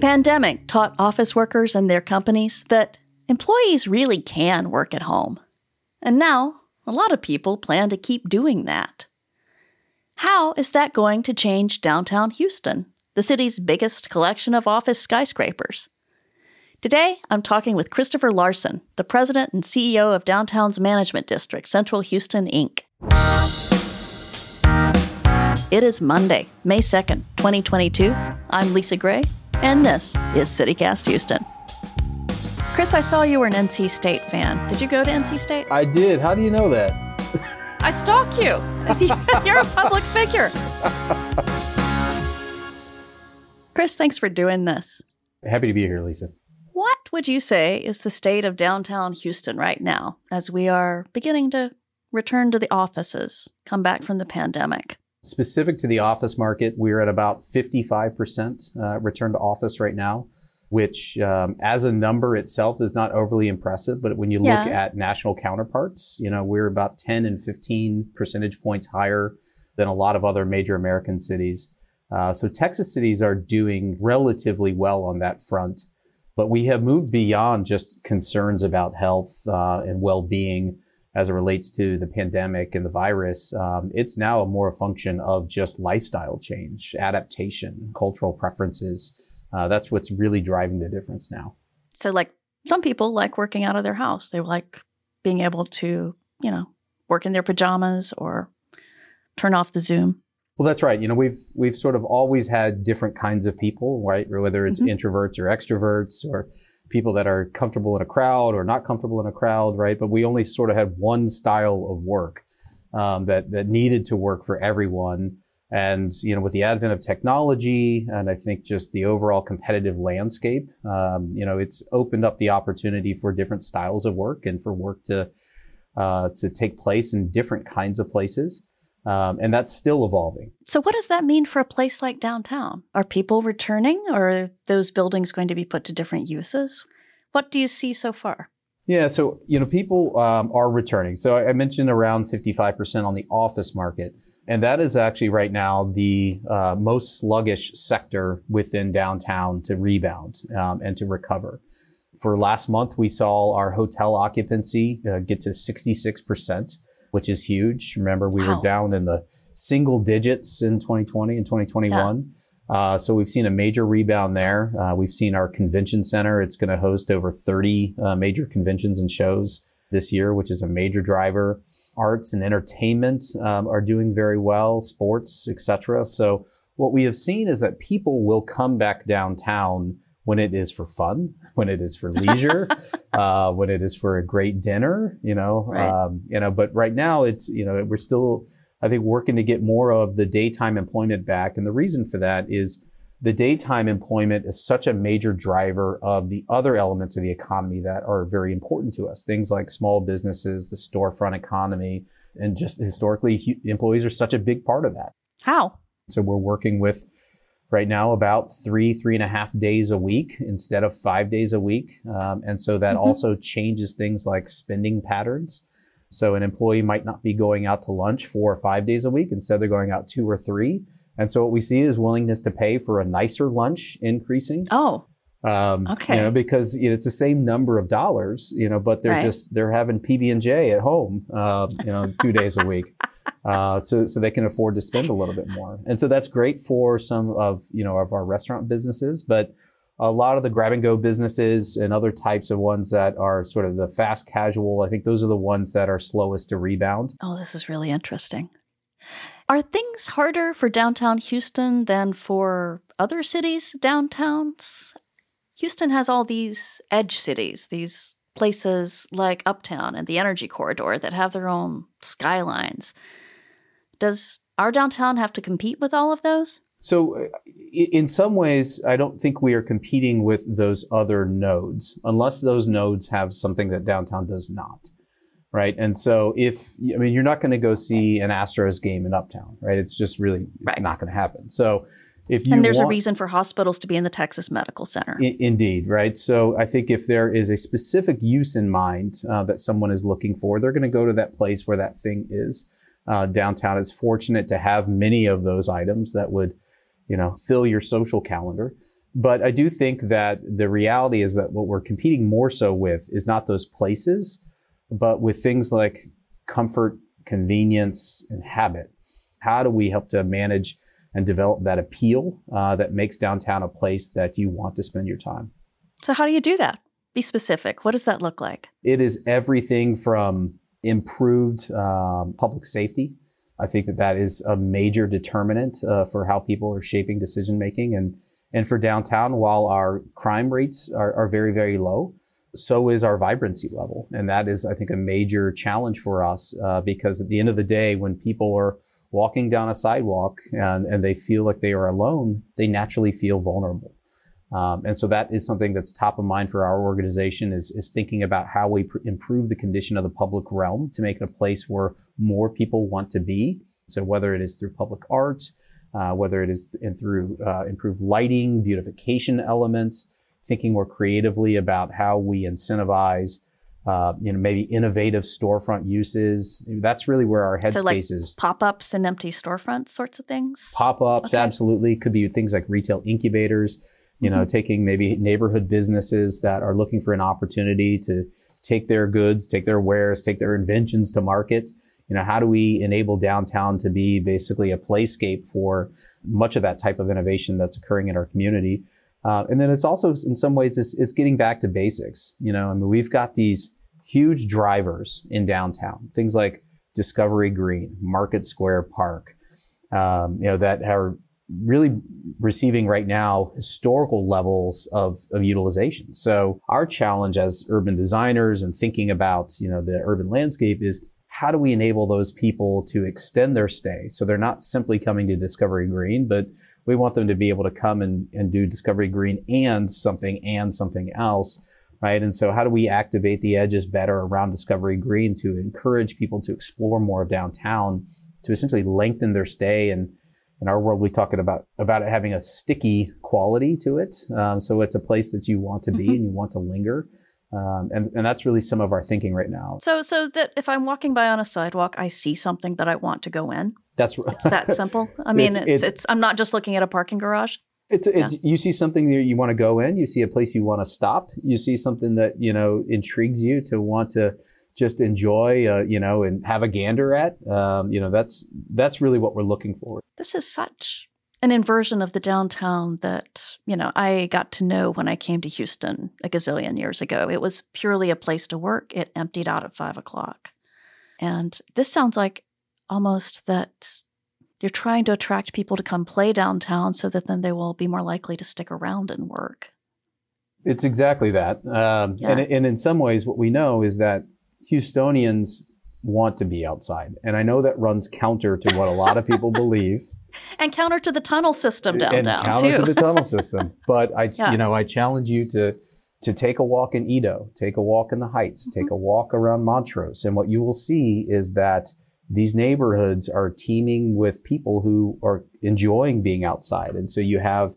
pandemic taught office workers and their companies that employees really can work at home. And now, a lot of people plan to keep doing that. How is that going to change downtown Houston, the city's biggest collection of office skyscrapers? Today, I'm talking with Kristopher Larson, the president and CEO of Downtown's Management District, Central Houston, Inc. It is Monday, May 2nd, 2022. I'm Lisa Gray, and this is CityCast Houston. Chris, I saw you were an NC State fan. Did you go to NC State? I did. How do you know that? I stalk you. You're a public figure. Chris, thanks for doing this. Happy to be here, Lisa. What would you say is the state of downtown Houston right now as we are beginning to return to the offices, come back from the pandemic? Specific to the office market, we're at about 55% uh, return to office right now, which um, as a number itself is not overly impressive. But when you Yeah. look at national counterparts, you know, we're about 10 and 15 percentage points higher than a lot of other major American cities. Uh, so Texas cities are doing relatively well on that front. But we have moved beyond just concerns about health uh, and well-being as it relates to the pandemic and the virus. Um, it's now more a function of just lifestyle change, adaptation, cultural preferences. Uh, that's what's really driving the difference now. So, like, some people like working out of their house. They like being able to, you know, work in their pajamas or turn off the Zoom. Well, that's right. You know, we've we've sort of always had different kinds of people, right? Whether it's Mhm. introverts or extroverts, or people that are comfortable in a crowd or not comfortable in a crowd, right? But we only sort of had one style of work um, that that needed to work for everyone. And you know, with the advent of technology, and I think just the overall competitive landscape, um, you know, it's opened up the opportunity for different styles of work and for work to uh, to take place in different kinds of places. Um, and that's still evolving. So, what does that mean for a place like downtown? Are people returning or are those buildings going to be put to different uses? What do you see so far? Yeah, so you know, people um, are returning. So I mentioned around 55% on the office market, and that is actually right now the uh, most sluggish sector within downtown to rebound um, and to recover. For last month, we saw our hotel occupancy uh, get to 66%, which is huge. Remember, we Wow. were down in the single digits in 2020 and 2021. Uh, so we've seen a major rebound there. Uh, we've seen our convention center. It's going to host over 30 uh, major conventions and shows this year, which is a major driver. Arts and entertainment um, are doing very well, sports, etc. So what we have seen is that people will come back downtown when it is for fun, when it is for leisure, uh, when it is for a great dinner, you know, Right. um, you know. But right now, it's you know we're still I think working to get more of the daytime employment back. And the reason for that is the daytime employment is such a major driver of the other elements of the economy that are very important to us. Things like small businesses, the storefront economy, and just historically, employees are such a big part of that. How? So we're working with right now about three, three and a half days a week instead of five days a week. Um, and so that Mhm. also changes things like spending patterns. So an employee might not be going out to lunch four or five days a week. Instead, they're going out two or three. And so what we see is willingness to pay for a nicer lunch increasing. Oh, Um, Okay. You know, because you know, it's the same number of dollars, you know, but they're Right. just they're having PB and J at home, uh, you know, two days a week, uh, so so they can afford to spend a little bit more, and so that's great for some of you know of our restaurant businesses, but a lot of the grab and go businesses and other types of ones that are sort of the fast casual, I think those are the ones that are slowest to rebound. oh, this is really interesting. Are things harder for downtown Houston than for other cities' downtowns? Houston has all these edge cities, these places like Uptown and the Energy Corridor that have their own skylines. Does our downtown have to compete with all of those? So, uh, in some ways, I don't think we are competing with those other nodes unless those nodes have something that downtown does not. Right. And so, if, I mean, you're not going to go see an Astros game in Uptown, right? It's just really, it's Right. not going to happen. So, if you and there's want, a reason for hospitals to be in the Texas Medical Center. I- indeed, right? So I think if there is a specific use in mind uh, that someone is looking for, they're going to go to that place where that thing is. Uh, downtown is fortunate to have many of those items that would, you know, fill your social calendar. But I do think that the reality is that what we're competing more so with is not those places, but with things like comfort, convenience, and habit. How do we help to manage and develop that appeal uh, that makes downtown a place that you want to spend your time? So, how do you do that? Be specific. What does that look like? It is everything from improved um, public safety. I think that that is a major determinant uh, for how people are shaping decision making. And, and for downtown, while our crime rates are, are very, very low, so is our vibrancy level. And that is, I think, a major challenge for us uh, because at the end of the day, when people are walking down a sidewalk and, and they feel like they are alone, they naturally feel vulnerable. Um, and so that is something that's top of mind for our organization is, is thinking about how we pr- improve the condition of the public realm to make it a place where more people want to be. So whether it is through public art, uh, whether it is th- through uh, improved lighting, beautification elements, thinking more creatively about how we incentivize uh, you know, maybe innovative storefront uses. That's really where our headspace so like is. Pop-ups and empty storefront sorts of things. Pop-ups, okay. absolutely, could be things like retail incubators you know, mm-hmm. taking maybe neighborhood businesses that are looking for an opportunity to take their goods, take their wares, take their inventions to market. You know, how do we enable downtown to be basically a playscape for much of that type of innovation that's occurring in our community? Uh, and then it's also, in some ways, it's, it's getting back to basics. You know, I mean, we've got these huge drivers in downtown, things like Discovery Green, Market Square Park, um, you know, that are really receiving right now historical levels of, of utilization. So our challenge as urban designers and thinking about, you know, the urban landscape is how do we enable those people to extend their stay? So they're not simply coming to Discovery Green, but we want them to be able to come and, and do Discovery Green and something and something else. Right. And so how do we activate the edges better around Discovery Green to encourage people to explore more of downtown to essentially lengthen their stay and in our world, we talk about about it having a sticky quality to it. Um, so it's a place that you want to be mm-hmm. and you want to linger. Um, and, and that's really some of our thinking right now. So, so that if I'm walking by on a sidewalk, I see something that I want to go in. That's right. It's that simple. I mean, it's, it's, it's, it's, I'm not just looking at a parking garage. It's, yeah. it's you see something that you want to go in. You see a place you want to stop. You see something that you know intrigues you to want to just enjoy, uh, you know, and have a gander at. Um, you know, that's that's really what we're looking for. This is such an inversion of the downtown that you know I got to know when I came to Houston a gazillion years ago. It was purely a place to work. It emptied out at five o'clock, and this sounds like almost that you're trying to attract people to come play downtown so that then they will be more likely to stick around and work. It's exactly that. Um, yeah. and, and in some ways, what we know is that Houstonians want to be outside. And I know that runs counter to what a lot of people believe. And counter to the tunnel system downtown. And counter too. to the tunnel system. But I yeah. you know, I challenge you to to take a walk in EaDo, take a walk in the Heights, mm-hmm. take a walk around Montrose. And what you will see is that these neighborhoods are teeming with people who are enjoying being outside. And so you have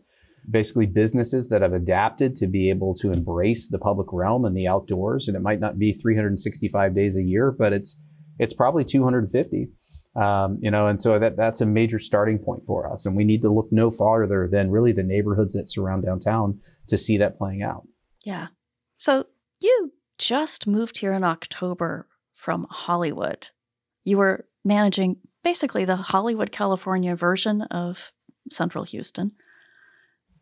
basically businesses that have adapted to be able to embrace the public realm and the outdoors. And it might not be 365 days a year, but it's it's probably 250. Um, you know, and so that that's a major starting point for us. And we need to look no farther than really the neighborhoods that surround downtown to see that playing out. Yeah. So you just moved here in October from Hollywood. You were managing basically the Hollywood, California version of Central Houston.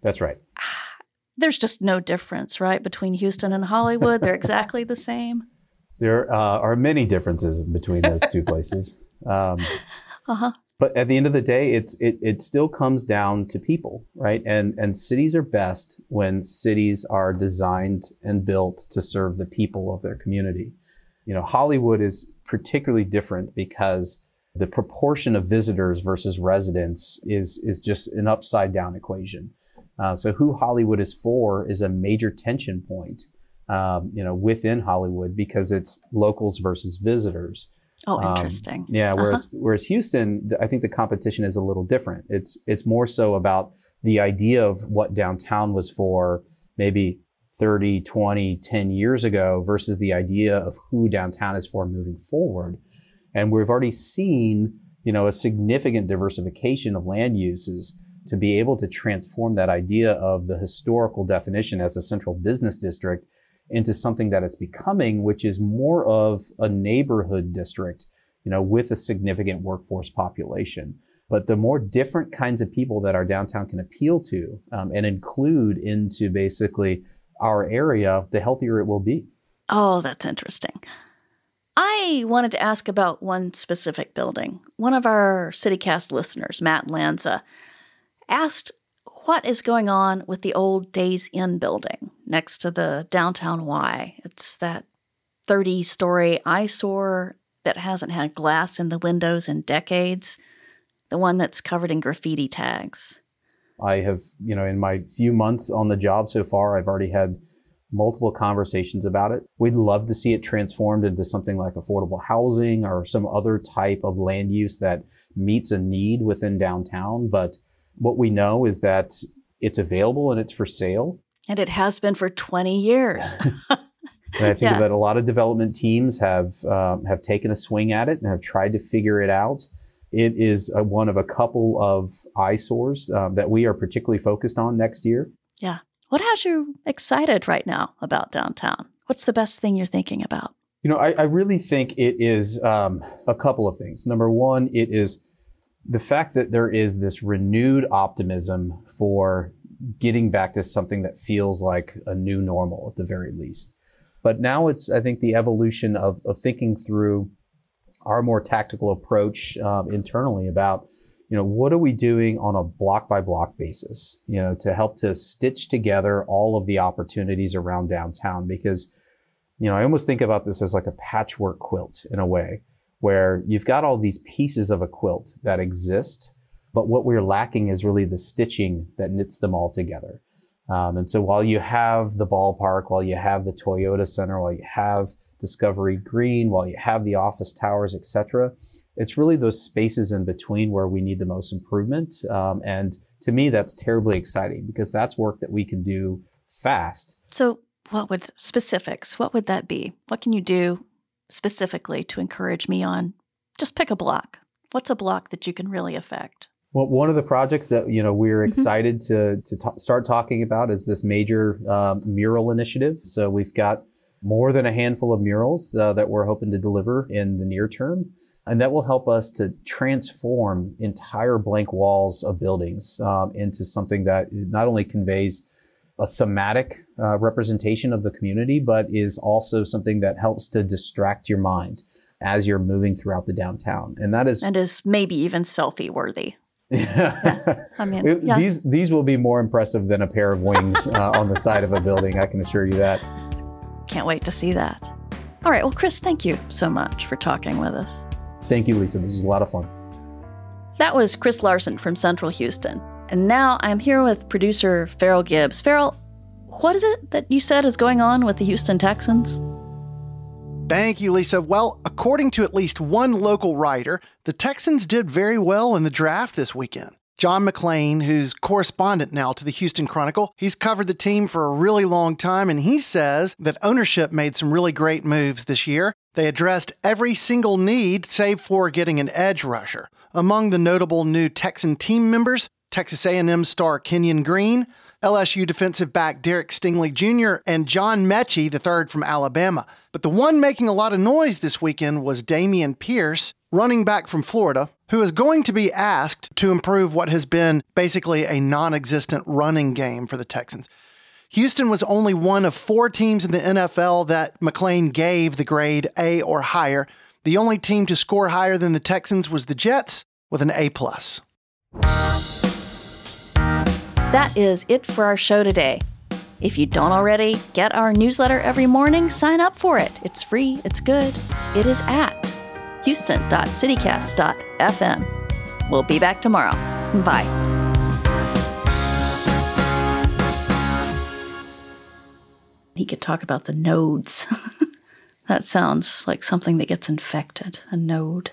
That's right. There's just no difference, right, between Houston and Hollywood. They're exactly the same. There uh, are many differences between those two places. Um, uh-huh. But at the end of the day, it's it, it still comes down to people, right? And and cities are best when cities are designed and built to serve the people of their community. You know, Hollywood is particularly different because the proportion of visitors versus residents is is just an upside down equation. Uh, so who Hollywood is for is a major tension point, um, you know, within Hollywood because it's locals versus visitors. Oh, um, interesting. Um, yeah. Whereas, uh-huh. whereas Houston, I think the competition is a little different. It's, it's more so about the idea of what downtown was for maybe 30, 20, 10 years ago versus the idea of who downtown is for moving forward. And we've already seen, you know, a significant diversification of land uses to be able to transform that idea of the historical definition as a central business district into something that it's becoming, which is more of a neighborhood district, you know, with a significant workforce population. But the more different kinds of people that our downtown can appeal to um, and include into basically our area, the healthier it will be. Oh, that's interesting. I wanted to ask about one specific building. One of our CityCast listeners, Matt Lanza, asked what is going on with the old Days Inn building next to the downtown Y. It's that 30 story eyesore that hasn't had glass in the windows in decades, the one that's covered in graffiti tags. I have, you know, in my few months on the job so far, I've already had multiple conversations about it. We'd love to see it transformed into something like affordable housing or some other type of land use that meets a need within downtown. But what we know is that it's available and it's for sale. And it has been for 20 years. and I think yeah. that a lot of development teams have um, have taken a swing at it and have tried to figure it out. It is a, one of a couple of eyesores um, that we are particularly focused on next year. Yeah. What has you excited right now about downtown? What's the best thing you're thinking about? You know, I, I really think it is um, a couple of things. Number one, it is the fact that there is this renewed optimism for getting back to something that feels like a new normal at the very least. But now it's, I think, the evolution of, of thinking through our more tactical approach um, internally about you know, what are we doing on a block by block basis, you know, to help to stitch together all of the opportunities around downtown? Because, you know, I almost think about this as like a patchwork quilt in a way where you've got all these pieces of a quilt that exist, but what we're lacking is really the stitching that knits them all together. Um, and so while you have the ballpark, while you have the Toyota Center, while you have Discovery Green, while you have the office towers, etc., it's really those spaces in between where we need the most improvement. Um, and to me, that's terribly exciting because that's work that we can do fast. So, what would specifics? What would that be? What can you do specifically to encourage me on? Just pick a block. What's a block that you can really affect? Well, one of the projects that you know we're mm-hmm. excited mm-hmm. to to t- start talking about is this major uh, mural initiative. So we've got more than a handful of murals uh, that we're hoping to deliver in the near term. And that will help us to transform entire blank walls of buildings um, into something that not only conveys a thematic uh, representation of the community, but is also something that helps to distract your mind as you're moving throughout the downtown. And that is and is maybe even selfie worthy. yeah. I mean, yeah. these these will be more impressive than a pair of wings uh, on the side of a building. I can assure you that. Can't wait to see that. All right. Well, Chris, thank you so much for talking with us. Thank you, Lisa. This was a lot of fun. That was Chris Larson from Central Houston. And now I'm here with producer Farrell Gibbs. Farrell, what is it that you said is going on with the Houston Texans? Thank you, Lisa. Well, according to at least one local writer, the Texans did very well in the draft this weekend. John McClain, who's correspondent now to the Houston Chronicle, he's covered the team for a really long time, and he says that ownership made some really great moves this year. They addressed every single need save for getting an edge rusher. Among the notable new Texan team members, Texas A&M star Kenyon Green, LSU defensive back Derek Stingley Jr., and John Metchie, the third from Alabama. But the one making a lot of noise this weekend was Dameon Pierce, running back from Florida, who is going to be asked to improve what has been basically a non existent running game for the Texans. Houston was only one of four teams in the NFL that McClain gave the grade A or higher. The only team to score higher than the Texans was the Jets with an A plus. That is it for our show today. If you don't already get our newsletter every morning, sign up for it. It's free, it's good. It is at houston.citycast.fm. We'll be back tomorrow. Bye. He could talk about the nodes. that sounds like something that gets infected, a node.